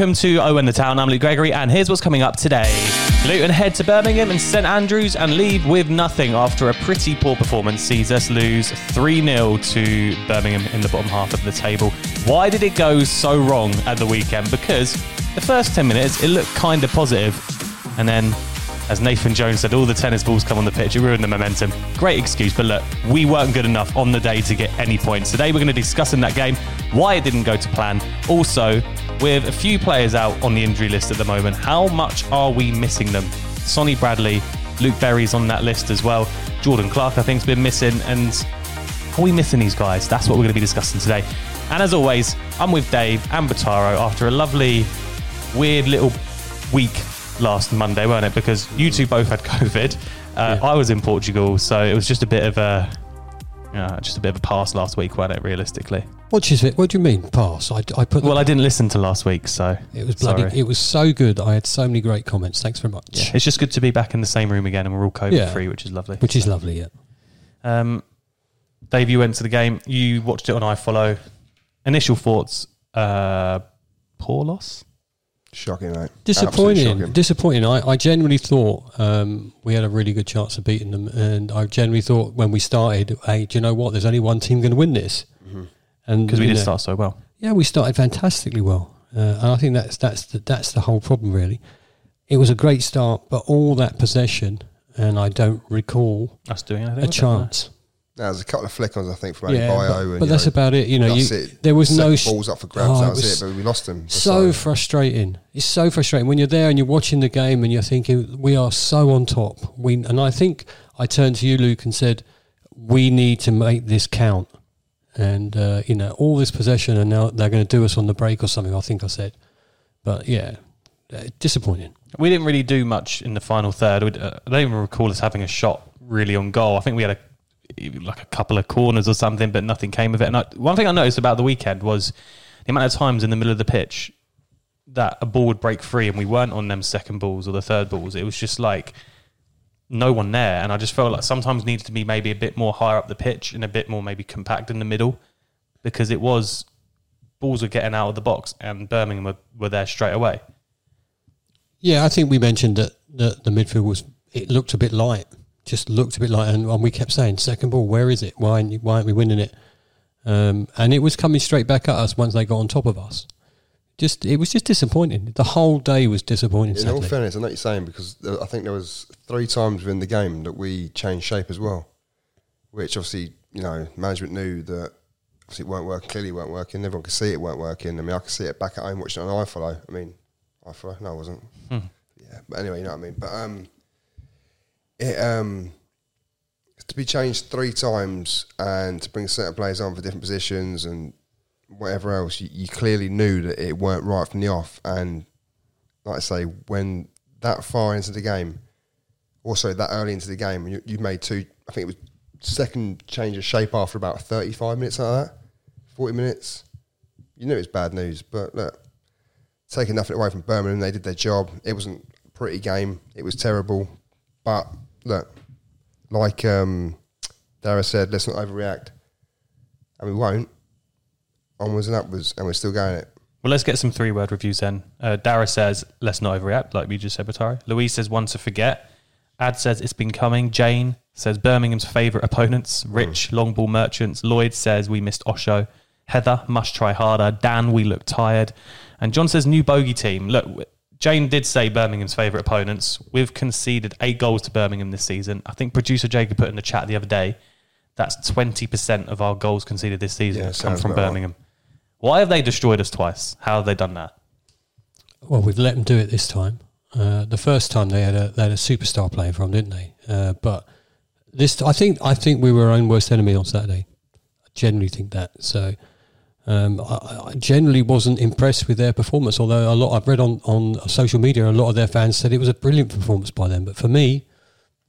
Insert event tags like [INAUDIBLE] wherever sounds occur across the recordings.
Welcome to Owen the Town. I'm Luke Gregory, and here's what's coming up today. Luton head to Birmingham and St Andrews and leave with nothing after a pretty poor performance sees us lose 3 0 to Birmingham in the bottom half of the table. Why did it go so wrong at the weekend? Because the first 10 minutes it looked kind of positive, and then as Nathan Jones said, all the tennis balls come on the pitch. It ruined the momentum. Great excuse, but look, we weren't good enough on the day to get any points. Today, we're going to discuss in that game why it didn't go to plan. Also, with a few players out on the injury list at the moment, how much are we missing them? Sonny Bradley, Luke Berry's on that list as well. Jordan Clark, I think, has been missing. And are we missing these guys? That's what we're going to be discussing today. And as always, I'm with Dave and Bataro after a lovely, weird little week last Monday, weren't it? Because you two both had [LAUGHS] COVID. Uh, I was in Portugal, so it was just a bit of a, uh, just a bit of a pass last week, wasn't it? Realistically, What is it? What do you mean pass? I, I put. well, I didn't listen to last week, so It was bloody. sorry. It was so good. I had so many great comments. Thanks very much. Yeah, it's just good to be back in the same room again, and we're all COVID Yeah. free, which is lovely. Which is lovely. Yeah. Um, Dave, you went to the game. You watched it on iFollow. Initial thoughts: uh, poor loss. Shocking, mate. Disappointing. shocking. Disappointing. I, I genuinely thought um, we had a really good chance of beating them, and I genuinely thought when we started, hey, do you know what? There's only one team going to win this, Mm-hmm. and Because we you did know, start so well. Yeah, we started fantastically well, uh, and I think that's that's the, that's the whole problem really. It was a great start, but all that possession, and I don't recall Us doing anything. a with it, chance. Now, there's a couple of flick-ons, I think, from Yeah, Adebayo. but, and, but that's know, about it. You know, you, it. there was Set no sh- balls up for grabs. Oh, that was, was it. But we lost them. so frustrating. It's so frustrating when you're there and you're watching the game and you're thinking we are so on top. We and I think I turned to you, Luke, and said we need to make this count. And uh, you know, all this possession, and now they're going to do us on the break or something. I think I said, but yeah, uh, disappointing. We didn't really do much in the final third. Uh, I don't even recall us having a shot really on goal. I think we had a like a couple of corners or something, but nothing came of it. And I, one thing I noticed about the weekend was the amount of times in the middle of the pitch that a ball would break free and we weren't on them second balls or the third balls. It was just like no one there, and I just felt like sometimes needed to be maybe a bit more higher up the pitch and a bit more maybe compact in the middle because it was balls were getting out of the box and Birmingham were, were there straight away. Yeah, I think we mentioned that the, the midfield was it looked a bit light, just looked a bit like, and, and we kept saying second ball, where is it? Why aren't, why aren't we winning it? Um, and it was coming straight back at us once they got on top of us. Just it was just disappointing. The whole day was disappointing. In all fairness, I know what you're saying because I think there was three times within the game that we changed shape as well, which obviously you know management knew that obviously it weren't working. Clearly, weren't working. Everyone could see it weren't working. I mean, I could see it back at home watching it on iFollow. I mean, iFollow. No, I wasn't. Yeah, but anyway, you know what I mean. But um, it um, to be changed three times and to bring certain players on for different positions and whatever else, you, you clearly knew that it weren't right from the off. And like I say, when that far into the game, also that early into the game, you, you made two. I think it was second change of shape after about thirty-five minutes like that, forty minutes. You knew it was bad news, but look, taking nothing away from Birmingham, they did their job. It wasn't a pretty game. It was terrible, but look, like um, Dara said, let's not overreact, and we won't. Onwards and upwards, and we're still going it. Well, let's get some three word reviews then. Uh, Dara says, let's not overreact, like we just said, Batari. Louise says, one to forget. Ad says, it's been coming. Jane says, Birmingham's favourite opponents. Rich, long ball merchants. Lloyd says, we missed Osho. Heather, must try harder. Dan, we look tired. And John says, new bogey team. Look, Jane did say Birmingham's favourite opponents. We've conceded eight goals to Birmingham this season. I think producer Jacob put in the chat the other day, that's 20% of our goals conceded this season Yeah, come from about right. Birmingham. Why have they destroyed us twice? How have they done that? Well, we've let them do it this time. Uh, the first time they had a they had a superstar playing from, didn't they? Uh, but this I think I think we were our own worst enemy on Saturday. I generally think that. So um, I, I generally wasn't impressed with their performance. Although a lot I've read on on social media, a lot of their fans said it was a brilliant performance by them. But for me,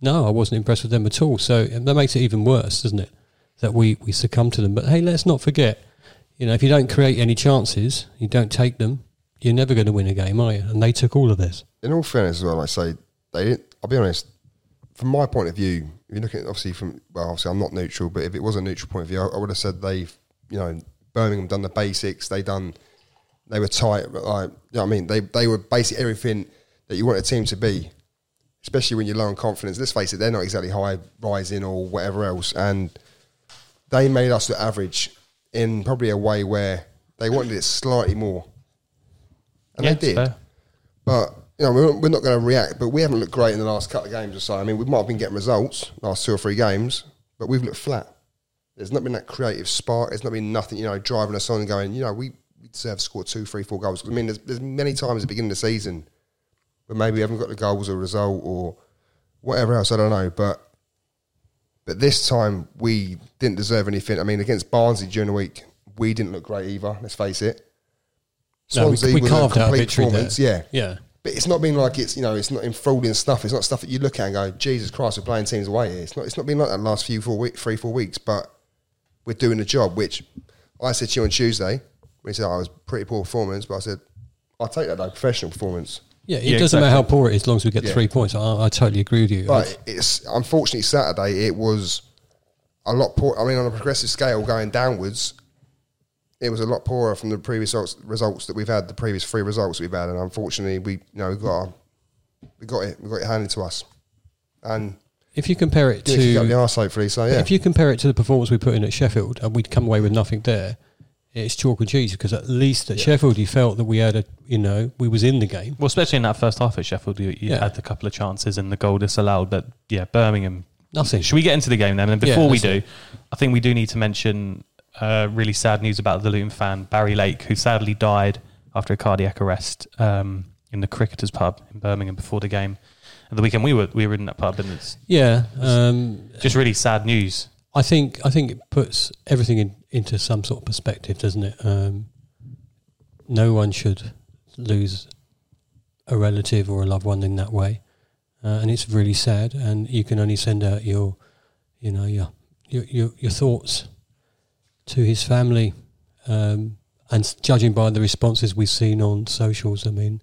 no, I wasn't impressed with them at all. So that makes it even worse, doesn't it? That we we succumb to them. But hey, let's not forget. You know, if you don't create any chances, you don't take them. You're never going to win a game, are you? And they took all of this. in all fairness as well, I say they didn't. I'll be honest. From my point of view, if you look at obviously from well, obviously I'm not neutral, but if it was a neutral point of view, I, I would have said they've you know Birmingham done the basics. They done they were tight. but, Like you know what I mean, they they were basically everything that you want a team to be. Especially when you're low on confidence. Let's face it, they're not exactly high rising or whatever else, and they made us the average in probably a way where they wanted it slightly more, and Yeah, they did. fair. But you know, we're, we're not going to react. But we haven't looked great in the last couple of games or so. I mean, we might have been getting results last two or three games, but we've looked flat. There's not been that creative spark. There's not been nothing, you know, driving us on and going, you know, we, we deserve to score two, three, four goals. I mean, there's, there's many times at the beginning of the season but maybe we haven't got the goals or result or whatever else. I don't know, but but this time we didn't deserve anything. I mean, against Barnsley during the week, we didn't look great either. Let's face it. No, we- Swansea we was carved a out a complete there. performance. Yeah, Yeah. but it's not been like it's you know it's not enthralling stuff. It's not stuff that you look at and go, Jesus Christ, we're playing teams away here. It's not. It's not been like that the last few four week, three four weeks. But we're doing the job. Which I said to you on Tuesday when you said oh, I was pretty poor performance, but I said I'll take that though, professional performance. Yeah, it Yeah, doesn't matter how poor it is, as long as we get Yeah. three points. I, I totally agree with you. But it's unfortunately Saturday. It was a lot poor. I mean, on a progressive scale, going downwards, it was a lot poorer from the previous results, results that we've had. The previous three results we've had, and unfortunately, we you know we got our, we got it. We got it handed to us, and if you compare it yeah, kick up the to arse hopefully. So yeah, if you compare it to the performance we put in at Sheffield, and we'd come away with nothing there, it's chalk and cheese because at least at Sheffield you felt that we had a you know we was in the game. Well, especially in that first half at Sheffield, you, you Yeah. had a couple of chances and the goal disallowed. But yeah, Birmingham. Nothing. Should we get into the game then? And Yeah, before we let's do, I think we do need to mention uh, really sad news about the Luton fan Barry Lake, who sadly died after a cardiac arrest um, in the cricketers pub in Birmingham before the game. At the weekend, we were we were in that pub, and it's Yeah, um, just really sad news. I think I think it puts everything in, into some sort of perspective, doesn't it? Um, no one should lose a relative or a loved one in that way, uh, and it's really sad. And you can only send out your, you know, your your your, your thoughts to his family. Um, and judging by the responses we've seen on socials, I mean,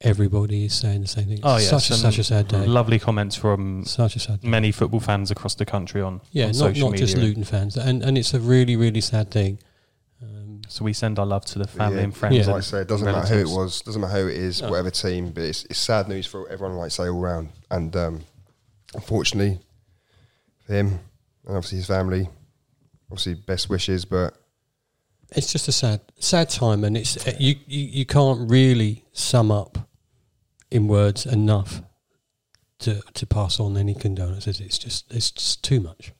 everybody is saying the same thing. Oh yeah, such a such a sad day. Lovely comments from Such a sad. Day. many football fans across the country on Yeah, on not social not just media. Luton fans, and and it's a really really sad thing. Um, So we send our love to the family Yeah, and friends. Yeah. and like I say, it doesn't matter who it relatives. was, doesn't matter who it is, No. whatever team. But it's, it's sad news for everyone, like I say, all round. And um, unfortunately, for him and obviously his family, obviously best wishes. But it's just a sad sad time, and it's uh, you, you you can't really sum up in words enough to to pass on any condolences. It's just it's just too much.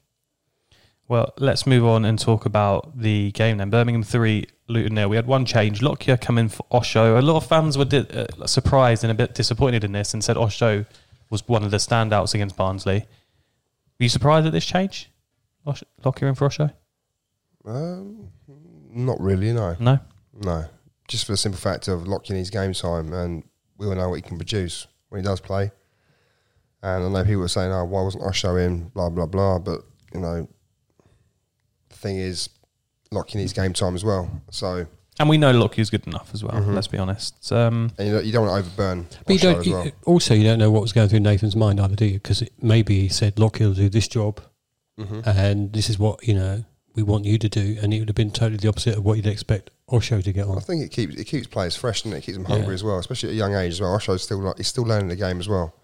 Well, let's move on and talk about the game then. Birmingham 3, Luton nil. We had one change. Lockyer coming for Osho. A lot of fans were di- uh, surprised and a bit disappointed in this and said Osho was one of the standouts against Barnsley. Were you surprised at this change? Osh- Lockyer in for Osho? um, not really, no. No? No, just for the simple fact of locking his game time, and we all know what he can produce when he does play. And I know people were saying, "Oh, why wasn't I showing?" Blah blah blah. But you know, the thing is, Lockie needs game time as well. So, And we know Lockyer's good enough as well, Mhm. let's be honest. Um, and you, don't- you don't want to overburn. But you don't. as you- well. also, you don't know what was going through Nathan's mind either, do you? Because maybe he said, Lockie will do this job, Mhm. and this is what you know we want you to do," and it would have been totally the opposite of what you'd expect Osho to get on. I think it keeps it keeps players fresh and it keeps them Yeah. hungry as well, especially at a young age as well. Osho's still like, he's still learning the game as well.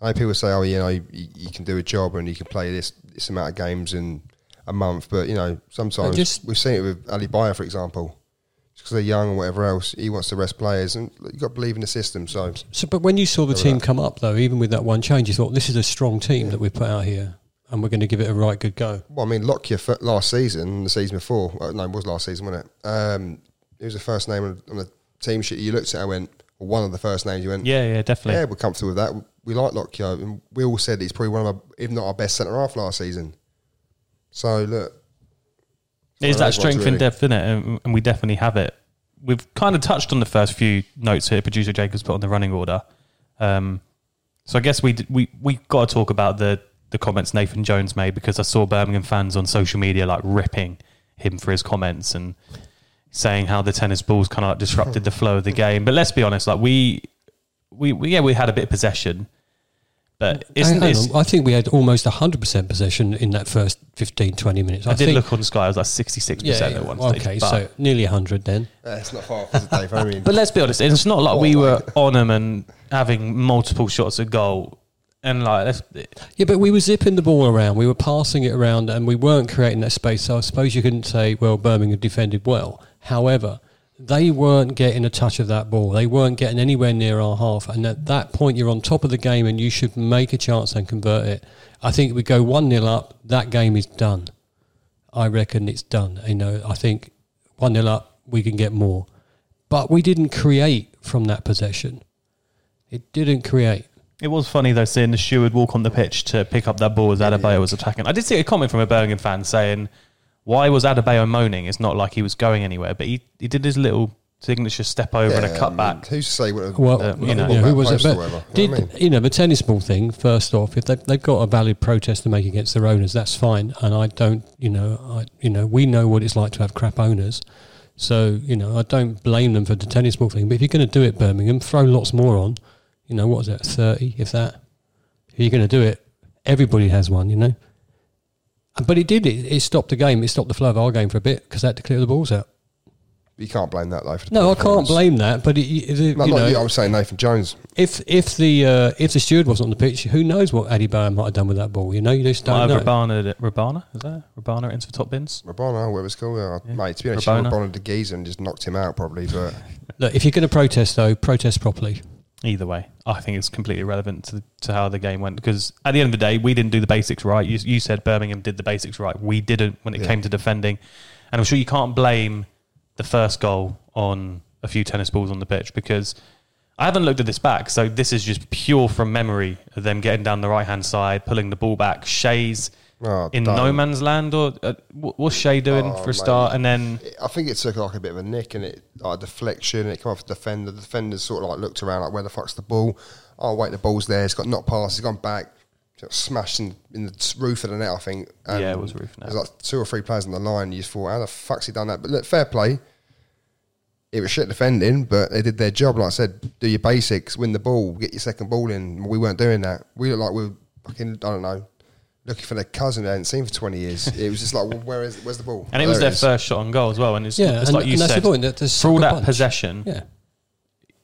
I know people say, "Oh, you know, you, you can do a job and you can play this this amount of games in a month," but you know, sometimes just- we've seen it with Ali Bayer, for example, because they're young or whatever else. He wants to rest players, and you've got to believe in the system. So So, but when you saw the team that. come up, though, even with that one change, you thought this is a strong team that we've put out here, and we're going to give it a right good go. Well, I mean, Lockyer f- last season, the season before, well, no, it was last season, wasn't it? Um, he was the first name on, on the team sheet you looked at. I went, or one of the first names you went. Yeah, yeah, definitely. Yeah, we're comfortable with that. We like Lockyer, and we all said he's probably one of our, if not our best centre half last season. So look, It is that strength ones, and really. depth, isn't it? And, and we definitely have it. We've kind of touched on the first few notes here. Producer Jacobs put on the running order. Um, so I guess we we we got to talk about the the comments Nathan Jones made because I saw Birmingham fans on social media like ripping him for his comments and saying how the tennis balls kind of like disrupted the flow of the game. But let's be honest, like we we, we yeah we had a bit of possession, but isn't Hang this? I think we had almost 100% possession in that first 15, 20 minutes. I did think, look on the Sky. I was like sixty six percent at one stage. Okay, but- so nearly 100 then. uh, it's not far off, is it, Dave? I mean, [LAUGHS] But let's be honest, it's not like we were on them and having multiple shots at goal. And like, let's, Yeah, but we were zipping the ball around. We were passing it around and we weren't creating that space. So I suppose you couldn't say, well, Birmingham defended well. However, they weren't getting a touch of that ball. They weren't getting anywhere near our half. And at that point, you're on top of the game and you should make a chance and convert it. I think we go 1 0 up, that game is done. I reckon it's done. You know, I think 1 0 up, we can get more. But we didn't create from that possession. It didn't create. It was funny though seeing the steward walk on the pitch to pick up that ball as Adebayo was attacking. I did see a comment from a Birmingham fan saying, "Why was Adebayo moaning? It's not like he was going anywhere, but he, he did his little signature step over and a yeah, I cut mean, back." who's to say what? Well, Uh, you you know, know, who was it? But whatever, did you know I mean? you know the tennis ball thing? First off, if they, they've got a valid protest to make against their owners, that's fine. And I don't, you know, I, you know, we know what it's like to have crap owners. So you know, I don't blame them for the tennis ball thing. But if you're going to do it, Birmingham, throw lots more on. You know, what is it, thirty? If that, if you're going to do it, everybody has one. You know. But it did. It, it stopped the game. It stopped the flow of our game for a bit because they had to clear the balls out. You can't blame that though. For the No, I can't blame that. But it, it, it- No, you not know, you. I was saying Nathan Jones. if if the uh, if the steward wasn't on the pitch, who knows what Adebayo might have done with that ball? You know, you just don't have know. Rabona, Rabona, is that Rabona into the top bins? Rabona, whatever it's called. Yeah, Yeah. Mate, to be honest, Rabona. Rabona de Giza and just knocked him out probably. But Look, if you're going to protest, though, protest properly. Either way, I think it's completely irrelevant to, to how the game went because at the end of the day, we didn't do the basics right. You, you said Birmingham did the basics right. We didn't when it Yeah. came to defending. And I'm sure you can't blame the first goal on a few tennis balls on the pitch because I haven't looked at this back. So this is just pure from memory of them getting down the right hand side, pulling the ball back. Shay's oh, in don't. no man's land, or uh, what's Shay doing Oh, for a start? And then I think it took like a bit of a nick and it like a deflection and it came off the defender. The defenders sort of like looked around like where the fuck's the ball? Oh wait, the ball's there. It's got knocked past. It's gone back. Smashed in, in the roof of the net. I think. And Yeah, it was roof net. There's like two or three players on the line. You just thought, how the fuck's he done that? But look, fair play. It was shit defending, but they did their job. Like I said, do your basics, win the ball, get your second ball in. We weren't doing that. We looked like we were fucking, I don't know, looking for their cousin they hadn't seen for 20 years. it was just like, well, where is, where's the ball? and it was there their is. first shot on goal as well. And it's, Yeah, it's and, like you and that's said, the point. That for all that punch. possession, Yeah,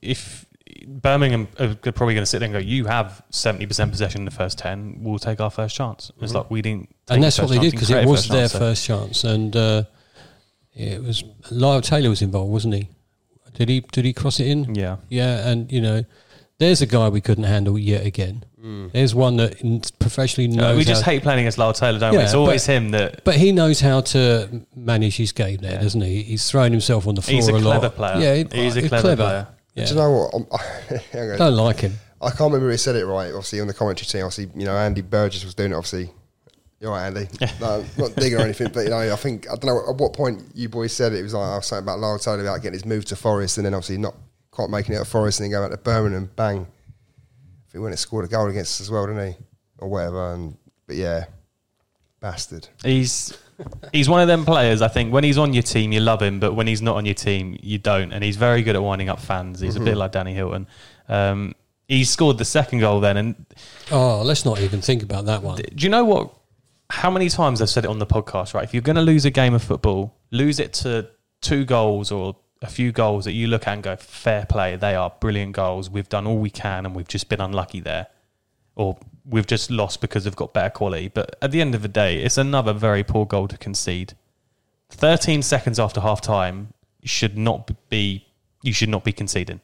if Birmingham are probably going to sit there and go, "You have seventy percent possession in the first ten. We'll take our first chance." It's like we didn't, take Mm-hmm. and that's the what they did because it create a was their chance, so- first chance, and uh, it was Lyle Taylor was involved, wasn't he? Did he did he cross it in? Yeah, Yeah, and you know, there's a guy we couldn't handle yet again. Mm. There's one that professionally knows. we just how- hate playing against Lyle Taylor, don't we? It's always but- him that But he knows how to manage his game there, Yeah. doesn't he? He's throwing himself on the floor he's a a, lot. clever player. Yeah, he- he's a clever, player. Yeah. Do you know what? I'm, [LAUGHS] hang on. Don't like him. I can't remember who said it right. Obviously, on the commentary team, obviously, you know, Andy Burgess was doing it. Obviously, you're right, Andy. [LAUGHS] no, not digging or anything, but you know, I think I don't know at what point you boys said it. It was like I was saying about Lyle Taylor about getting his move to Forest, and then obviously not quite making it at Forest, and then going back to Birmingham, bang. If he went and scored a goal against us as well, didn't he, or whatever? And but yeah, bastard. He's he's one of them players. I think when he's on your team, you love him, but when he's not on your team, you don't. And he's very good at winding up fans. He's a bit like Danny Hylton. Um, he scored the second goal then, and Oh, let's not even think about that one. do you know what? How many times I've said it on the podcast? Right, if you're going to lose a game of football, lose it to two goals or a few goals that you look at and go, fair play. They are brilliant goals. We've done all we can, and we've just been unlucky there, or we've just lost because they've got better quality. But at the end of the day, it's another very poor goal to concede. 13 seconds after half time should not be you should not be conceding.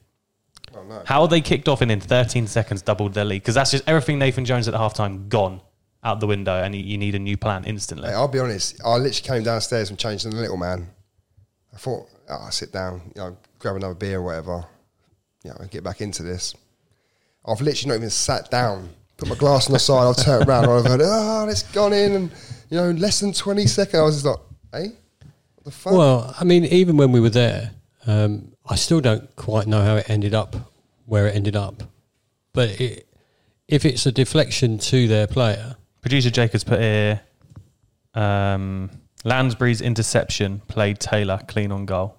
Oh, no. How they kicked off and in 13 seconds doubled their lead because that's just everything Nathan Jones at half time gone out the window and you, need a new plan instantly. Mate, I'll be honest. I literally came downstairs from changing the little man. I thought, oh, I'll sit down, you know, grab another beer or whatever. you know, get back into this. I've literally not even sat down, put my glass on the side, I've turned around, I've heard, oh, it's gone in, and you know, in less than twenty seconds, I was just like, hey, what the fuck? Well, I mean, even when we were there, um, I still don't quite know how it ended up where it ended up. But it, if it's a deflection to their player, Producer Jacobs put here um, Lansbury's interception played Taylor clean on goal.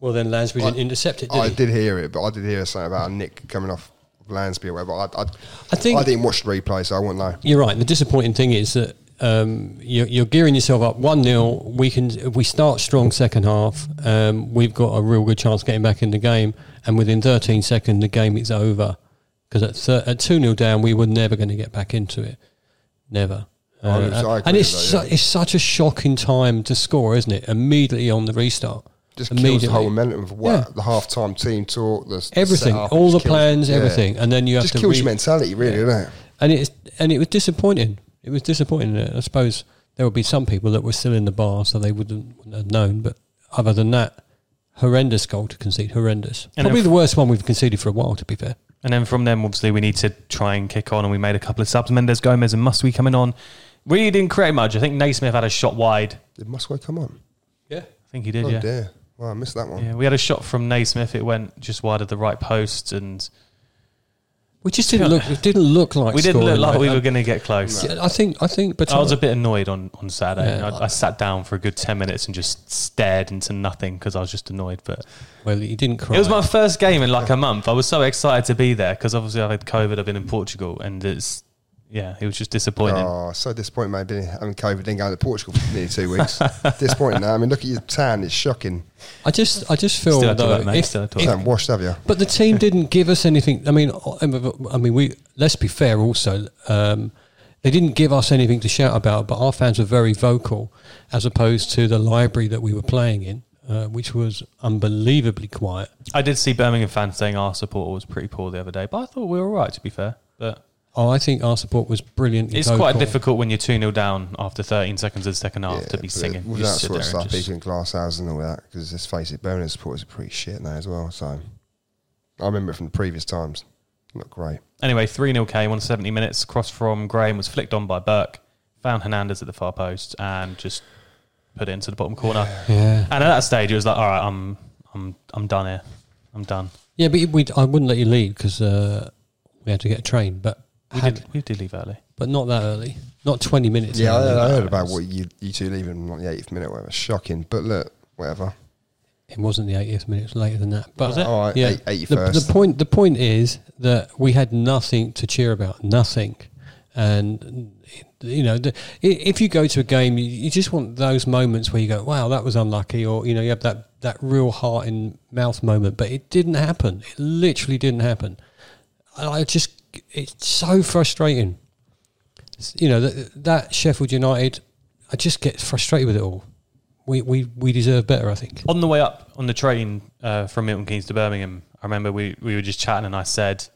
well, then Lansbury didn't I- intercept it, did I he? did hear it, but I did hear something about nick coming off Lansby or whatever. I, I, I think- I didn't watch the replay, so I won't know. You're right. The disappointing thing is that um, you're, you're gearing yourself up one 0 We can if we start strong second half. Um, we've got a real good chance of getting back in the game, and within 13 seconds the game is over. Because at thir- at two 0 down, we were never going to get back into it. Never. I Uh, agree- and it's with su- it's such a shocking time to score, isn't it? Immediately on the restart, Just kills the whole momentum of what Yeah. the half time team talk, the s- everything, setup, all the kills- plans, yeah. everything, and then you have Just to kills re- your mentality, really, doesn't it? and it's and it was disappointing. It was disappointing. I suppose there would be some people that were still in the bar, so they wouldn't, wouldn't have known. But other than that, horrendous goal to concede. Horrendous. And Probably if- the worst one we've conceded for a while. To be fair, And then from them, obviously, we need to try and kick on, and we made a couple of subs. Mendes Gomes and Muskwe coming on. Really didn't create much. I think Naismith had a shot wide. Did Muskwe come on? yeah. I think he did, Oh yeah. dear. Well, I missed that one. Yeah, we had a shot from Naismith. It went just wide of the right post, and We just didn't look. It didn't look like we didn't look scoring, like we were going to get close. Yeah, I think. I think. But I was a bit annoyed on, on Saturday. Yeah. I, I sat down for a good 10 minutes and just stared into nothing because I was just annoyed. But well, you didn't cry. it was my first game in like a month. I was so excited to be there because obviously I've had COVID. I've been in Portugal and it's, yeah, it was just disappointing. Oh, so disappointing, mate. Been having COVID, then going to Portugal for nearly two weeks. [LAUGHS] disappointing. Now. I mean, look at your tan; it's shocking. I just. I just feel Still though. work, mate, if- still have to You work. haven't washed, have you? But the team [LAUGHS] didn't give us anything. I mean, I mean, we let's be fair. Also, um, they didn't give us anything to shout about. But our fans were very vocal, as opposed to the library that we were playing in, uh, which was unbelievably quiet. I did see Birmingham fans saying our support was pretty poor the other day, but I thought we were all right, to be fair. But Oh, I think our support was brilliant. it's quite difficult when you're 2 0 down after 13 seconds of the second half to be singing. With You that sit sort of there and stuff, just- people in glass houses and all that, because let's face it, Birmingham supporters are pretty shit now as well. So I remember it from the previous times. Not great. Anyway, 3 0 came on 70 minutes. Cross from Graham was flicked on by Burke, found Hernandez at the far post, and just put it into the bottom corner. Yeah, And at that stage, it was like, all right, I'm, I'm, I'm done here. I'm done. yeah, but we I wouldn't let you leave because uh, we had to get a train, but We had- did, we did leave early. but not that early, not twenty minutes. Yeah, early. I, I heard about what you you two leaving like the 80th minute, or whatever. Shocking. But look, whatever. It wasn't the 80th minute; it was later than that. But Was it? All right, yeah, eight- the, 81st. the point the point is that we had nothing to cheer about, nothing, and you know, the, i- if you go to a game, you, you just want those moments where you go, "Wow, that was unlucky," or you know, you have that that real heart in mouth moment. But it didn't happen. It literally didn't happen. And I just, it's so frustrating. You know that that Sheffield United, I just get frustrated with it all. We we we deserve better, I think. On the way up on the train uh, from Milton Keynes to Birmingham, I remember we, we were just chatting and I said,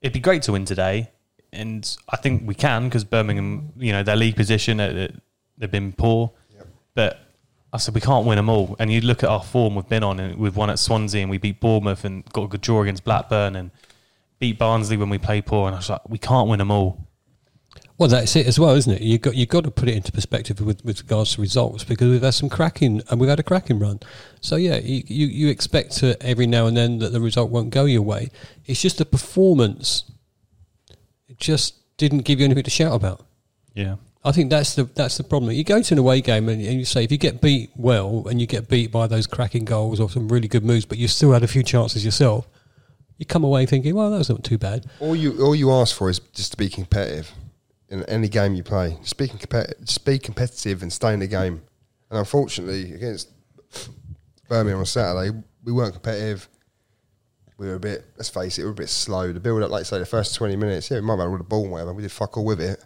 it'd be great to win today. And I think we can because Birmingham, you know, their league position, uh, they've been poor. But I said, we can't win them all. And you look at our form we've been on, and we've won at Swansea and we beat Bournemouth and got a good draw against Blackburn and beat Barnsley when we played poor. And I was like, we can't win them all. Well, that's it as well, isn't it? You got you got to put it into perspective with, with regards to results because we've had some cracking and we've had a cracking run. So yeah, you, you, you expect to every now and then that the result won't go your way. It's just the performance. It just didn't give you anything to shout about. Yeah. I think that's the that's the problem. You go to an away game and, and you say if you get beat well and you get beat by those cracking goals or some really good moves, but you still had a few chances yourself, you come away thinking, well, that was not too bad. All you all you ask for is just to be competitive in any game you play. Just be, competitive, just be competitive and stay in the game. And unfortunately, against Birmingham on Saturday, we weren't competitive. We were a bit, let's face it, we were a bit slow. The build up, like say, the first 20 minutes, yeah, we might have had the ball and whatever. We did fuck all with it.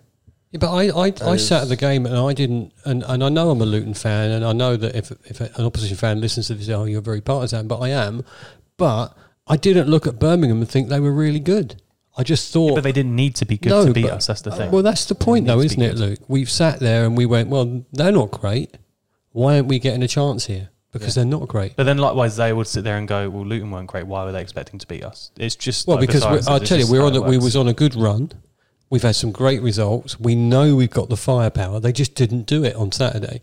Yeah, but I, I, I sat at the game and I didn't, and, and I know I'm a Luton fan, and I know that if if an opposition fan listens to this, oh, you're very partisan, but I am. But I didn't look at Birmingham and think they were really good. I just thought, But they didn't need to be good No, to beat but- us. That's the thing. well, that's the point, though, isn't it, good. Luke? We've sat there and we went, well, they're not great. Why aren't we getting a chance here? because they're not great. But then, likewise, they would sit there and go, "Well, Luton weren't great. Why were they expecting to beat us?" It's just Well, like because we, says, I'll tell you, we're on. A, we was on a good run. We've had some great results. We know we've got the firepower. They just didn't do it on Saturday.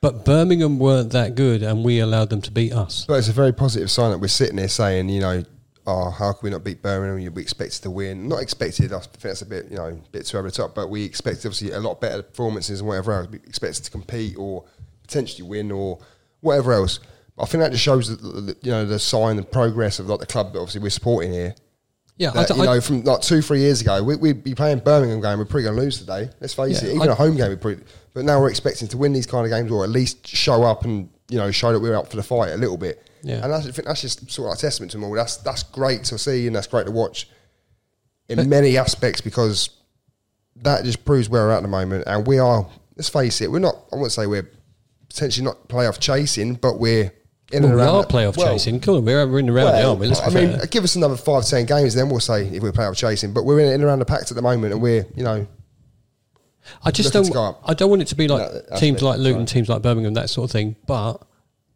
But Birmingham weren't that good, and we allowed them to beat us. But it's a very positive sign that we're sitting here saying, you know, oh, how can we not beat Birmingham? We expected to win. Not expected. I think that's a bit, you know, a bit too over the top. But we expected obviously a lot better performances and whatever else. We expected to compete or potentially win or whatever else. I think that just shows that, you know the sign and progress of like the club that obviously we're supporting here. Yeah, That, you I- know, from like two, three years ago, we, we'd be playing Birmingham game. We're probably going to lose today. Let's face Yeah, it. Even I- a home game, we probably. But now we're expecting to win these kind of games, or at least show up and you know show that we're up for the fight a little bit. Yeah. And that's, I think that's just sort of a testament to them all. That's that's great to see and that's great to watch in many aspects because that just proves where we're at at the moment. And we are. Let's face it. We're not. I wouldn't say we're potentially not playoff chasing, but we're in well, and we around. are that- playoff well, chasing. Cool, we're, we're in the round, well, aren't we? Let's I mean, give us another five, ten games, then we'll say if we're playoff chasing. But we're in, in and around the pact at the moment, and we're, you know, I just looking to don't. go up. I don't want it to be like No, teams like Luton, right. teams like Birmingham, that sort of thing. But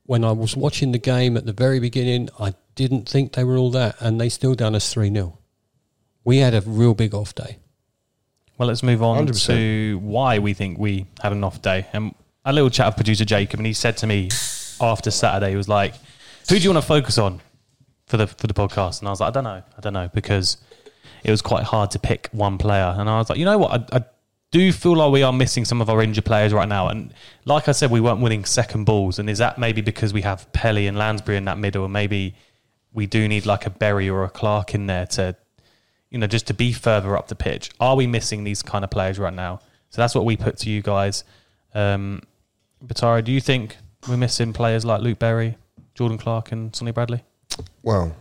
when I was watching the game at the very beginning, I didn't think they were all that, and they still done us three 0 We had a real big off day. Well, let's move on 100%. to why we think we had an off day. And a little chat with producer Jacob, and he said to me after Saturday, he was like, "Who do you want to focus on for the for the podcast?" And I was like, "I don't know, I don't know," because it was quite hard to pick one player. And I was like, "You know what? I, I do you feel like we are missing some of our injured players right now." And like I said, we weren't winning second balls, and is that maybe because we have Pelly and Lansbury in that middle, and maybe we do need like a Berry or a Clark in there to you know, just to be further up the pitch. Are we missing these kind of players right now? So that's what we put to you guys. Um, Batara, do you think we're missing players like Luke Berry, Jordan Clark, and Sonny Bradley? well,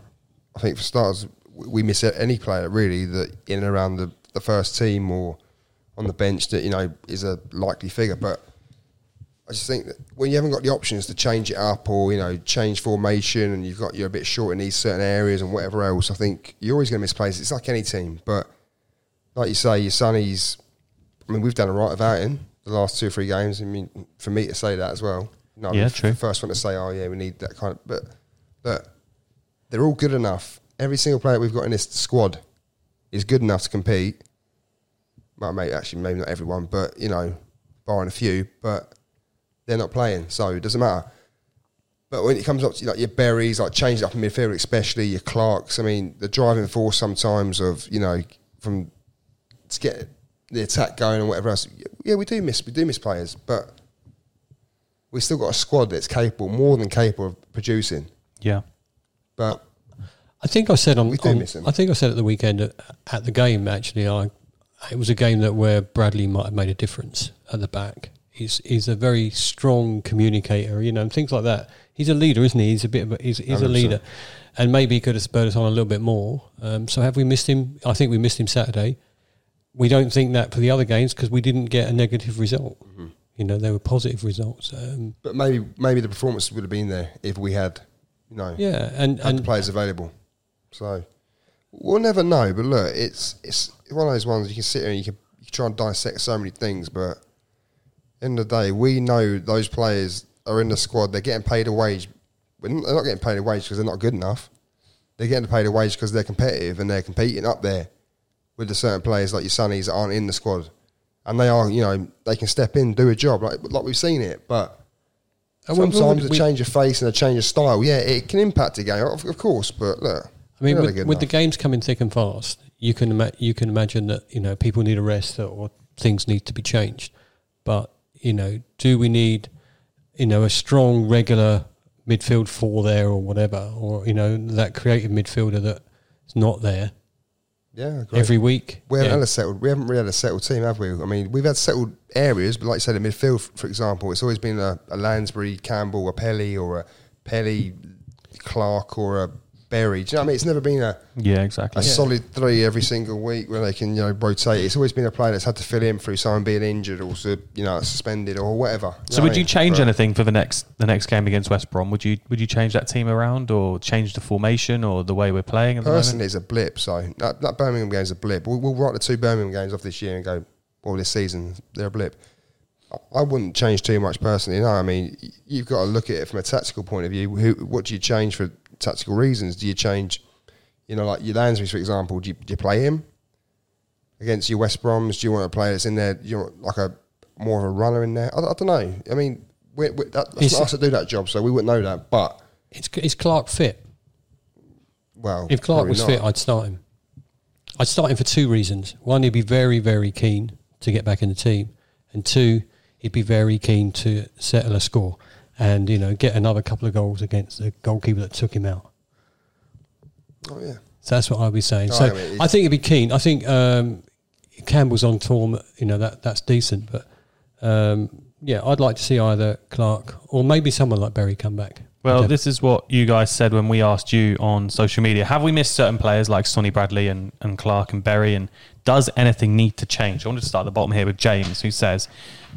I think for starters, we miss any player really that in and around the, the first team or on the bench that you know is a likely figure. But I just think that when you haven't got the options to change it up or you know change formation and you've got you're a bit short in these certain areas and whatever else, I think you're always going to miss players. It's like any team, but like you say, your Sonny's. I mean, we've done all right without him the last two or three games. I mean, for me to say that as well. No, Yeah, the true. First one to say, oh yeah, we need that kind of. But but they're all good enough. Every single player we've got in this squad is good enough to compete. Well, maybe actually, maybe not everyone, but you know, barring a few, but they're not playing, so it doesn't matter. But when it comes up to like your berries, like changing up in midfield, especially your Clarks, I mean, the driving force sometimes of you know from to get the attack going and whatever else. Yeah, we do miss we do miss players, but we've still got a squad that's capable, more than capable of producing. Yeah. But I think I said on, We do on- miss him. I think I said at the weekend at, at the game actually I it was a game that where Bradley might have made a difference at the back. He's he's a very strong communicator, you know, and things like that. He's a leader, isn't he? He's a bit of a, he's, he's a 100%. leader, and maybe he could have spurred us on a little bit more. Um, so have we missed him? I think we missed him Saturday. We don't think that for the other games because we didn't get a negative result. Mm-hmm. You know, they were positive results. Um, but maybe maybe the performance would have been there if we had, you know, yeah, and and players available. So we'll never know. But look, it's it's one of those ones you can sit here and you can, you can try and dissect so many things, but end of the day, we know those players are in the squad. They're getting paid a wage. They're not getting paid a wage because they're not good enough. They're getting paid a wage because they're competitive and they're competing up there with the certain players like your Sunnies that aren't in the squad. And they are, you know, they can step in, do a job like like we've seen it. But And when- when sometimes a change of face and a change of style, yeah, it can impact a game, of, of course. But look, I mean, with, with the games coming thick and fast, you can ima- you can imagine that you know people need a rest or things need to be changed. But you know, do we need you know a strong regular midfield four there or whatever, or you know that creative midfielder that's not there yeah, great. every week? We haven't Yeah. had a settled. We haven't really had a settled team, have we? I mean, we've had settled areas, but like you said, in midfield, for example, it's always been a, a Lansbury, Campbell, a Pelly, or a Pelly, Clark, or a Berry. Do you know what I mean? It's never been a, Yeah, exactly. a solid three every single week where they can you know rotate. It's always been a player that's had to fill in through someone being injured or you know suspended or whatever. So would what I you mean? change But- anything for the next the next game against West Brom? Would you would you change that team around or change the formation or the way we're playing at Personally, moment? it's a blip. So that, that Birmingham game's a blip. We'll, we'll write the two Birmingham games off this year and go, well, this season they're a blip. I wouldn't change too much personally. No, I mean you've got to look at it from a tactical point of view. Who, what do you change for tactical reasons? Do you change, you know, like your Lansbury, for example? Do you, do you play him against your West Broms? Do you want a player that's in there? You want like a more of a runner in there? I, I don't know. I mean, we we that, that's not us to do that job, so we wouldn't know that. But It's, is Clark fit? well, If Clark was not. fit, I'd start him. I'd start him for two reasons. One, he'd be very, very keen to get back in the team, and two, he'd be very keen to settle a score and you know get another couple of goals against the goalkeeper that took him out. oh yeah. So that's what I'd be saying. No, so I mean, I think he'd be keen. I think um, Campbell's on form. You know that that's decent, but um, yeah, I'd like to see either Clark or maybe someone like Berry come back. Well, this is what you guys said when we asked you on social media. Have we missed certain players like Sonny Bradley and, and Clark and Berry? And does anything need to change? I want to start at the bottom here with James, who says,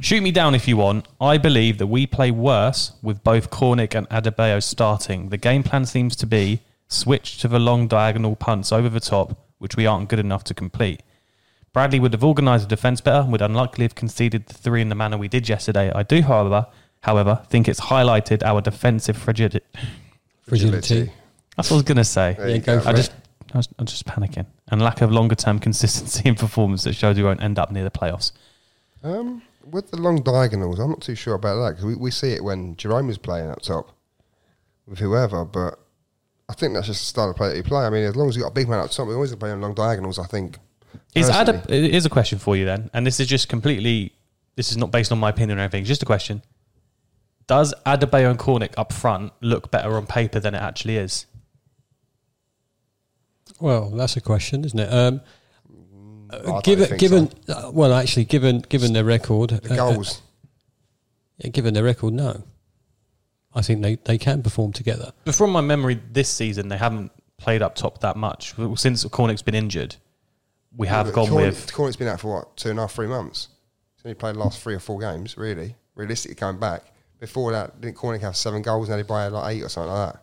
Shoot me down if you want. I believe that we play worse with both Cornick and Adebayo starting. The game plan seems to be switch to the long diagonal punts over the top, which we aren't good enough to complete. Bradley would have organised the defence better and would unlikely have conceded the three in the manner we did yesterday. I do, however, however, think it's highlighted our defensive fragility. Fragility. That's what I was going to say. There Yeah, you go go. for I just, I was, I'm just panicking. And lack of longer term consistency in performance that shows we won't end up near the playoffs. Um, with the long diagonals, I'm not too sure about that because we, we see it when Jerome is playing up top with whoever, but I think that's just the style of play that you play. I mean, as long as you've got a big man up top, we always play on long diagonals, I think. Is it is a question for you then, and this is just completely. This is not based on my opinion or anything. It's just a question. Does Adebayo and Cornick up front look better on paper than it actually is? Well, that's a question, isn't it? Um, I don't given, think given, uh, well, actually, given given their record, The uh, uh, goals. yeah, given their record, no, I think they, they can perform together. But from my memory, this season they haven't played up top that much since Cornick's been injured. We have gone Cornick, with Cornick's been out for what, two and a half, three months? He's only played the last three or four games, really. Realistically, coming back. Before that, didn't Cornick have seven goals and Adebayo had like eight or something like that?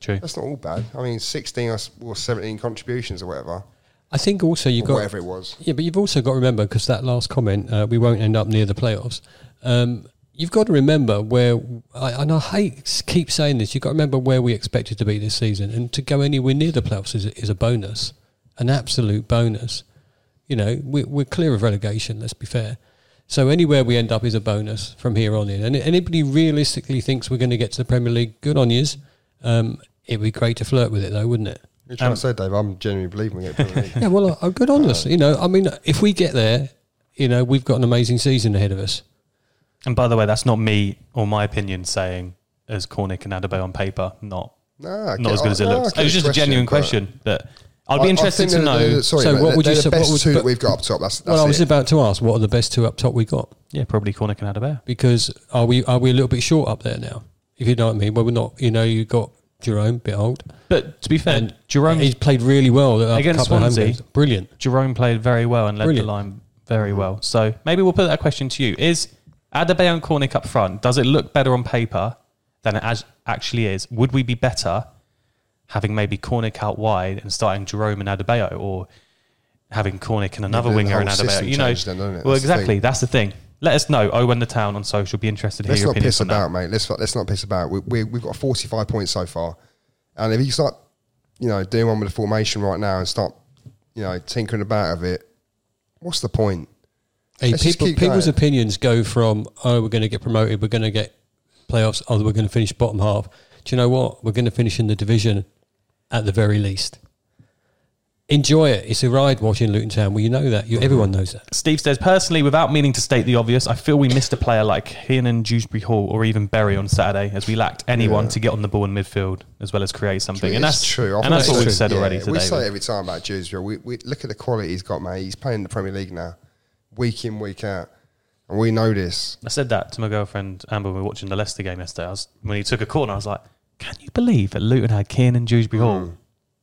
True. That's not all bad. I mean, 16 or, 17 contributions or whatever, I think also you've or got whatever it was. Yeah, but you've also got to remember because that last comment, uh, we won't end up near the playoffs. Um, you've got to remember where, I, and I hate keep saying this. You've got to remember where we expected to be this season, and to go anywhere near the playoffs is, is a bonus, an absolute bonus. You know, we, we're clear of relegation. Let's be fair. So anywhere we end up is a bonus from here on in. And anybody realistically thinks we're going to get to the Premier League, good on yous. Um, it'd be great to flirt with it, though, wouldn't it? You're trying Um, to say, Dave, I'm genuinely believing we get Premier Yeah, well, I'm good on us. You know, I mean, if we get there, you know, we've got an amazing season ahead of us. And by the way, that's not me or my opinion saying as Cornick and Adebayo on paper, not Nah, I not as good as it no, looks. get It was just a genuine question, but I'd be I interested think to know. they're- Sorry, So mate, what would you they're say- The what best would- two that we've got up top. That's, that's well, I was it. about to ask, what are the best two up top we got? yeah, probably Cornick and Adebayo. Because are we are we a little bit short up there now? If you know what I mean. Well, we're not. You know, you got Jerome, bit old. But to be fair, And Jerome he's played really well Against couple of home Swansea. games. Brilliant. Jerome played very well and led Brilliant. the line very well. So maybe we'll put that question to you: Is Adebayo and Cornick up front? Does it look better on paper than it as- actually is? Would we be better having maybe Cornick out wide and starting Jerome and Adebayo, or having Cornick and another the winger and whole Adebayo? You know, then, well, That's the exactly. thing. That's the thing. Let us know. Oh, when the town on social, be interested to hear Let's your not opinions piss on that. about, mate. Let's let's not piss about. We, we we've got 45 points so far, and if you start, you know, doing one with the formation right now and start, you know, tinkering about of it, what's the point? Hey, Let's just people, keep people's going. opinions go from oh, we're going to get promoted, we're going to get playoffs, oh, we're going to finish bottom half. Do you know what? We're going to finish in the division at the very least. Enjoy it. It's a ride watching Luton Town. Well, you know that. You, everyone knows that. Steve says, personally, without meaning to state the obvious, I feel we missed a player like Kiernan, Dewsbury Hall, or even Berry on Saturday, as we lacked anyone Yeah. to get on the ball in midfield as well as create something. and It's that's true. I And that's what it's we've said true. already today. We say it every time about Dewsbury. We, we look at the quality he's got, mate. He's playing in the Premier League now, week in, week out, and we know this. I said that to my girlfriend Amber when we were watching the Leicester game yesterday. I was, when he took a corner, I was like, "Can you believe that Luton had Kiernan Dewsbury Hall mm.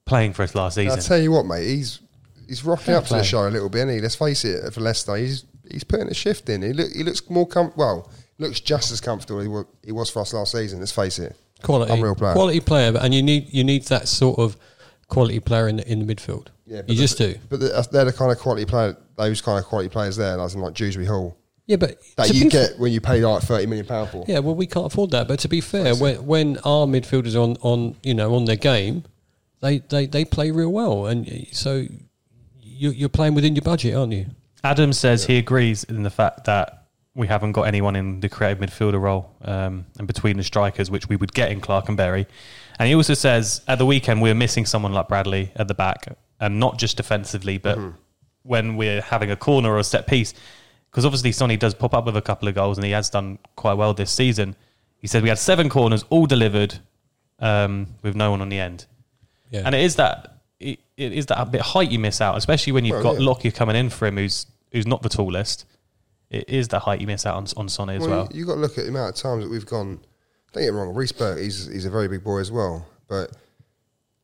Playing for us last season. I'll tell you what, mate. He's he's rocking Fair up to the show a little bit. And he, let's face it, for Leicester, he's he's putting a shift in. He look he looks more com- well, looks just as comfortable as he was, he was for us last season. Let's face it. Quality, Unreal player. quality player, and you need you need that sort of quality player in the, in the midfield. Yeah, you just do. But the, uh, they're the kind of quality player. Those kind of quality players there, as in like Dewsbury Hall. Yeah, but that you be get when you pay like thirty million pound for. Yeah, well, we can't afford that. But to be fair, when, when our midfielders are on, on you know on their game, they, they, they play real well, and so you, you're playing within your budget, aren't you? Adam says he agrees in the fact that we haven't got anyone in the creative midfielder role um, and between the strikers, which we would get in Clark and Berry. And he also says at the weekend we're missing someone like Bradley at the back, and not just defensively, but when we're having a corner or a set piece. Because obviously Sonny does pop up with a couple of goals, and he has done quite well this season. He said we had seven corners, all delivered, um, with no one on the end. Yeah. And it is that it, it is that bit height you miss out, especially when you've Well, got yeah. Lockyer coming in for him, who's who's not the tallest. It is the height you miss out on on Sonny as well. you, have got to look at the amount of times that we've gone. Don't get me wrong, Reece Burke, he's he's a very big boy as well, but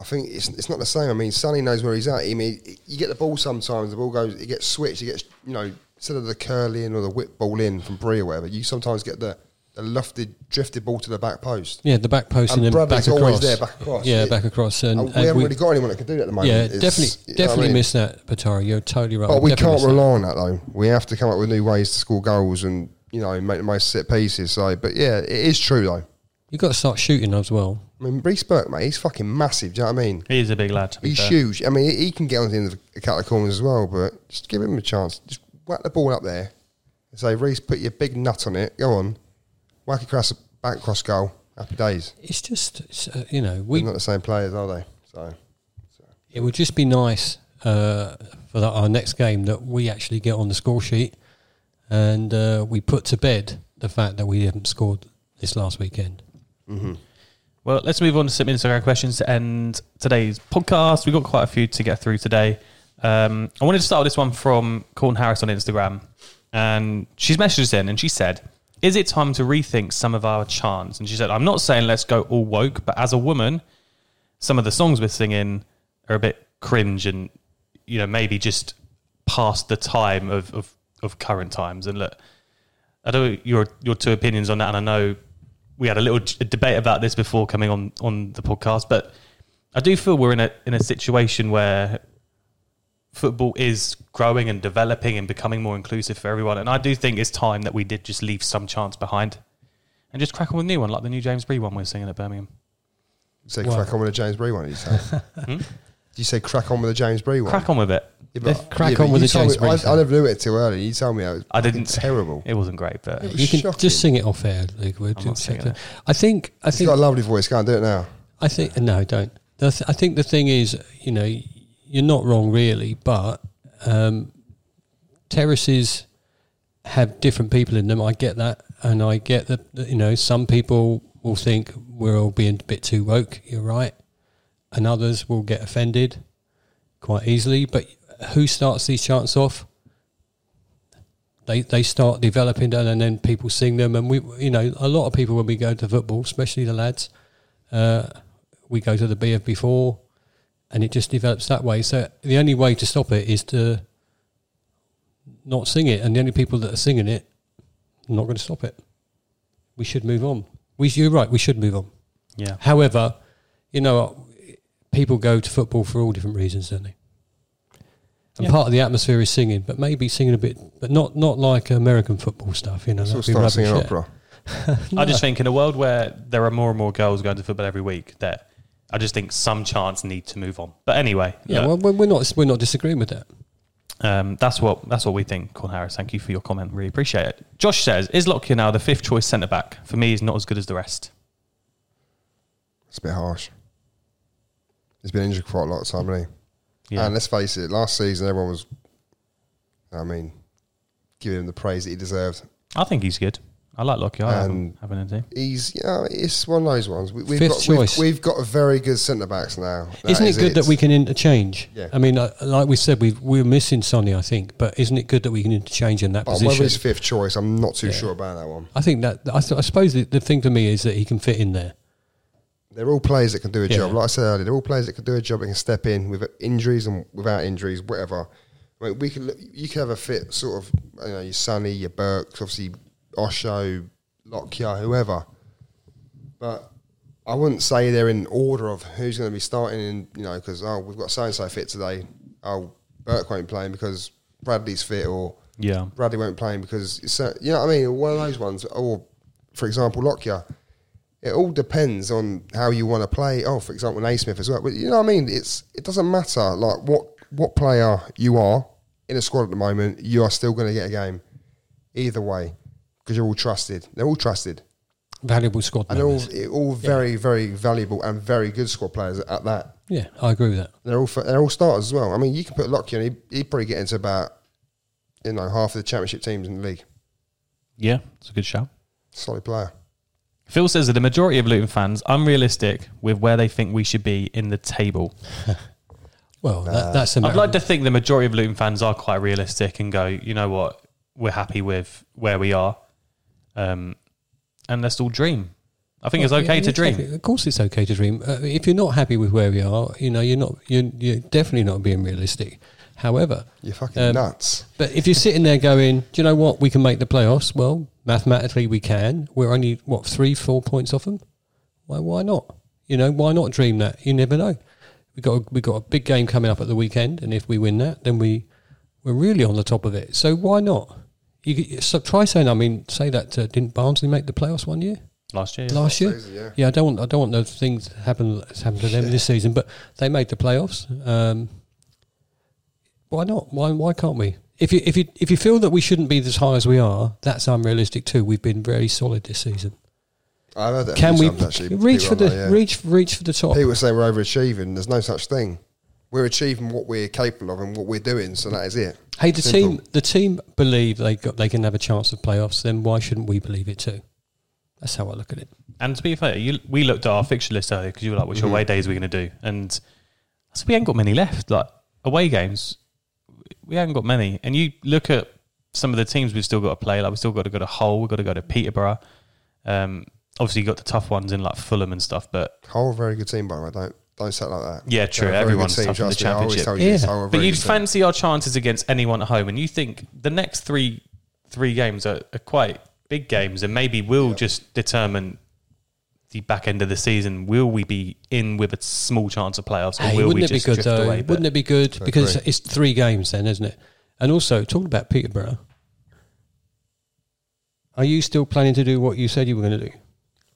I think it's it's not the same. I mean, Sonny knows where he's at. I mean, you get the ball sometimes, the ball goes, it gets switched, it gets you know instead of the curl in or the whip ball in from Bree or whatever, you sometimes get the the lofted, drifted ball to the back post. Yeah, the back post and, And then Bradley's back across. always there, back across. Yeah, It- back across. And, And we and haven't we- really got anyone that can do that at the moment. yeah, It's- definitely, you know what I definitely mean? miss that, Patara. You're totally right. But we can't miss that. rely on that though. We have to come up with new ways to score goals and you know make the most set pieces. So, but yeah, it is true though. You've got to start shooting as well. I mean, Reece Burke, mate, he's fucking massive. Do you know what I mean? He's a big lad. He's fair. huge. I mean, he- he can get on the end of a couple of corners as well, but just give him a chance. Just whack the ball up there and say, Reece, put your big nut on it. Go on. Whack across the back cross goal. Happy days. It's just, it's, uh, you know, we They're not the same players, are they? So, it would just be nice uh, for the, our next game that we actually get on the score sheet and uh, we put to bed the fact that we haven't scored this last weekend. Well, let's move on to some Instagram questions to end today's podcast. We've got quite a few to get through today. Um, I wanted to start with this one from Corn Harris on Instagram. And she's messaged us in and she said, Is it time to rethink some of our chants? And she said, I'm not saying let's go all woke, but as a woman, some of the songs we're singing are a bit cringe and, you know, maybe just past the time of, of, of current times. And look, I don't know your your two opinions on that, and I know we had a little debate about this before coming on on the podcast, but I do feel we're in a in a situation where football is growing and developing and becoming more inclusive for everyone, and I do think it's time that we did just leave some chance behind and just crack on with a new one, like the new James Bree one we're singing at Birmingham. you say Well- crack on with the James Bree one, did you say? [LAUGHS] Hmm? Did you say crack on with the James Bree one? Crack on with it. Yeah, Let's crack but on with you the told James me- Bree I, song. I never knew it too early. You told me I was I didn't terrible. It wasn't great, but was You can shocking. just sing it off air, Luke. We'll I'm do- not singing it. I think. I He's think. got a lovely voice. Go and do it now. I think no, don't. The th- I think the thing is, you know, you're not wrong really, but um, terraces have different people in them. I get that, and I get that. You know, some people will think we're all being a bit too woke. You're right, and others will get offended quite easily. But who starts these chants off? They they start developing them, and then people sing them. And we, you know, a lot of people when we go to football, especially the lads, uh, we go to the BF before, and it just develops that way. So the only way to stop it is to not sing it, and the only people that are singing it are not going to stop it. We should move on. We, you're right. We should move on. yeah. However, you know, people go to football for all different reasons, don't they? And Yeah. part of the atmosphere is singing, but maybe singing a bit, but not not like American football stuff. You know, So that'd start singing yeah. opera. [LAUGHS] [LAUGHS] I just think in a world where there are more and more girls going to football every week, that I just think some chants need to move on. But anyway, Yeah, look, well, we're we're not we're not disagreeing with that. Um, that's what that's what we think, Corn Harris. Thank you for your comment. Really appreciate it. Josh says, "Is Lockyer now the fifth choice centre back? For me, he's not as good as the rest." It's a bit harsh. He's been injured quite a lot of time, hasn't he? Yeah, And let's face it, last season everyone was, I mean, giving him the praise that he deserved. I think he's good. I like Lockyer. I And- haven't having a team. He's, you know, it's one of those ones. We, we've Fifth got, choice. We've, we've got a very good centre backs now. That isn't it is good that we can interchange? Yeah. I mean, uh, like we said, we we're missing Sonny, I think, but isn't it good that we can interchange in that But whether position? he's fifth choice, I'm not too Yeah. sure about that one. I think that I, th- I suppose the, the thing to me is that he can fit in there. They're all players that can do a Yeah. job. Like I said earlier, they're all players that can do a job and can step in with injuries and without injuries, whatever. I mean, we can look, you can have a fit sort of, you know, your Sonny, your Burks, obviously Osho, Lockyer, whoever. But I wouldn't say they're in order of who's going to be starting in, you know, because, oh, we've got so and so fit today. Oh, Burke won't be playing because Bradley's fit or Yeah. Bradley won't play because it's, uh, you know what I mean. One of those ones, or for example, Lockyer. It all depends on how you want to play. Oh, for example, Naismith as well. But you know what I mean. It's it doesn't matter like what what player you are in a squad at the moment. You are still going to get a game either way because you're all trusted. They're all trusted, Valuable squad and they're all eh, all very very valuable and very good squad players at that. Yeah, I agree with that. They're all they're all starters as well. I mean, you can put Lockyer, and he he'd probably get into about you know half of the championship teams in the league. Yeah, it's a good shout. Solid player. Phil says that the majority of Luton fans are unrealistic with where they think we should be in the table. [LAUGHS] Well, that, that's I'd like to think the majority of Luton fans are quite realistic and go, you know what, we're happy with where we are, um, and let's all dream. I think Well, it's okay yeah, to dream. exactly. Of course, it's okay to dream. Uh, if you're not happy with where we are, you know, you're not. You're, you're definitely not being realistic. However, You're fucking Um, nuts. but if you're sitting there going, do you know what? We can make the playoffs. Well, mathematically, we can. We're only what three, four points off them. Why? Why not? You know, why not dream that? You never know. We got a, we got a big game coming up at the weekend, and if we win that, then we we're really on the top of it. So why not? You so try saying. I mean, say that uh, didn't Barnsley make the playoffs one year? Last year, last year. season, yeah. I don't want I don't want those things to happen that's happened to them this season, but they made the playoffs. Um, why not? Why why can't we? If you if you if you feel that we shouldn't be as high as we are, that's unrealistic too. We've been very solid this season. I've heard that Can we times, actually. reach for the are like, yeah. reach reach for the top? People say we're overachieving. There's no such thing. We're achieving what we're capable of and what we're doing, so that is it. Hey, the Simple. team the team believe they got they can have a chance of playoffs. Then why shouldn't we believe it too? That's how I look at it. And to be fair, you, we looked at our fixture list earlier because you were like, which Mm-hmm. away days are we going to do? And I said, we ain't got many left. Like, away games, we haven't got many. And you look at some of the teams we've still got to play. Like, we've still got to go to Hull, we've got to go to Peterborough. Um, obviously, you got the tough ones in like Fulham and stuff. But Hull, a very good team, by the way. Don't don't say it like that. Yeah, true. They're a very Everyone's tough in the me. I always Championship. tell you this, Yeah. Hull but very you'd good team. fancy our chances against anyone at home. And you think the next three three games are, are quite big games and maybe will just determine the back end of the season. Will we be in with a small chance of playoffs or Hey, will we wouldn't it be just good drift though? away? But- Wouldn't it be good because agree. it's three games then, isn't it? And also talking about Peterborough, are you still planning to do what you said you were going to do?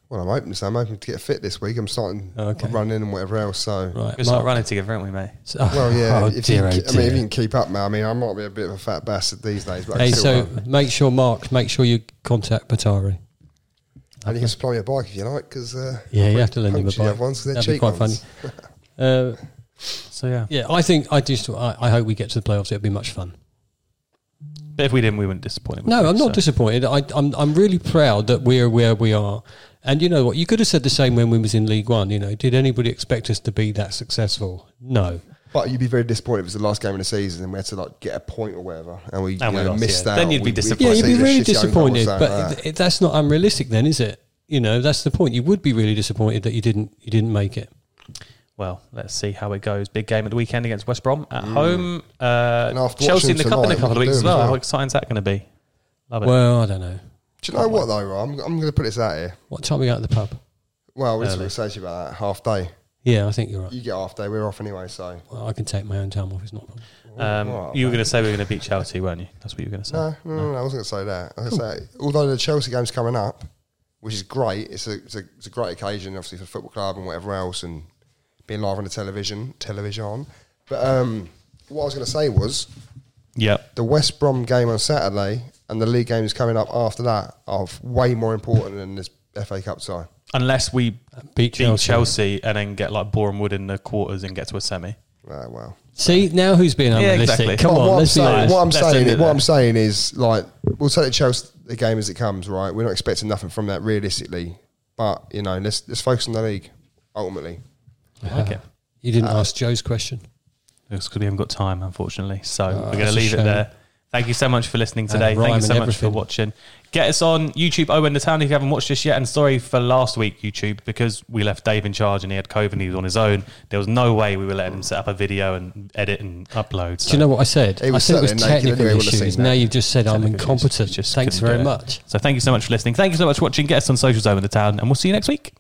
Well, I'm hoping so. I'm hoping to get fit this week. I'm starting Okay. running and whatever else. So, Right, We'll start Mark- running together, aren't we, mate? So- [LAUGHS] well, yeah. Oh, if you, dear, can- oh, I mean, if you can keep up, mate. I mean, I might be a bit of a fat bastard these days, but Hey, so run. make sure, Mark, make sure you contact Batari. and you can supply me a bike if you like, because uh, Yeah, you have to lend him a bike. other ones 'cause they're That'd be quite ones. funny. [LAUGHS] Uh, So yeah. yeah, I think I just I, I hope we get to the playoffs. It'll be much fun. But if we didn't, we wouldn't disappoint. would No, we? I'm not So- disappointed. I, I'm I'm really proud that we're where we are. And you know what? You could have said the same when we was in League One. You know, did anybody expect us to be that successful? No. But you'd be very disappointed if it was the last game of the season and we had to like get a point or whatever, and we, And you we know, lost, missed yeah. out. Then you'd be We- we disappointed. Yeah, you'd be really shitty own goal, disappointed. But uh, it, it- that's not unrealistic, then, is it? You know, that's the point. You would be really disappointed that you didn't you didn't make it. Well, let's see how it goes. Big game at the weekend against West Brom at home. Uh, Chelsea in the watching cup in a couple of weeks as well. as How exciting is that going to be? Love it. Well, I don't know. Do you know what though? Rob? I'm, I'm going to put this out here. What time are we out of the pub? Well, we're just Early. going to say to you about that half day. Yeah, I think you're right. You get half day. We're off anyway, so Well, I can take my own time off. It's not a problem. Um, Alright, you were going to say we were going to beat Chelsea, weren't you? That's what you were going to say. No, no, no, no, I wasn't going to say that. I was going to say, [LAUGHS] although the Chelsea game's coming up, which is great, it's a, it's a it's a great occasion, obviously for the football club and whatever else, and being live on the television, television. But um, what I was going to say was Yep. the West Brom game on Saturday and the league games coming up after that are way more important than this FA Cup tie. Unless we Beat beat Chelsea. Chelsea. and then get like Boreham Wood in the quarters and get to a semi. Ah, well. See, now who's being Yeah, unrealistic? exactly. Come But on, what I'm let's be saying, honest. what I'm Let's saying, admit what. I'm saying is like we'll take the Chelsea the game as it comes, right? We're not expecting nothing from that realistically, but you know, let's let's focus on the league ultimately. Okay. You didn't ask Joe's question. It's because we haven't got time, unfortunately. So we're going to leave it there. Thank you so much for listening today. Thank you so and much for watching. Get us on YouTube, Owen the Town, if you haven't watched this yet. And sorry for last week, YouTube, because we left Dave in charge and he had COVID and he was on his own. There was no way we were letting him set up a video and edit and upload. Do you know what I said? I said it was technical anyway, issues. Now you've just said I'm Technical incompetent. just Thanks very much. So thank you so much for listening. Thank you so much for watching. Get us on socials, Owen the Town, and we'll see you next week.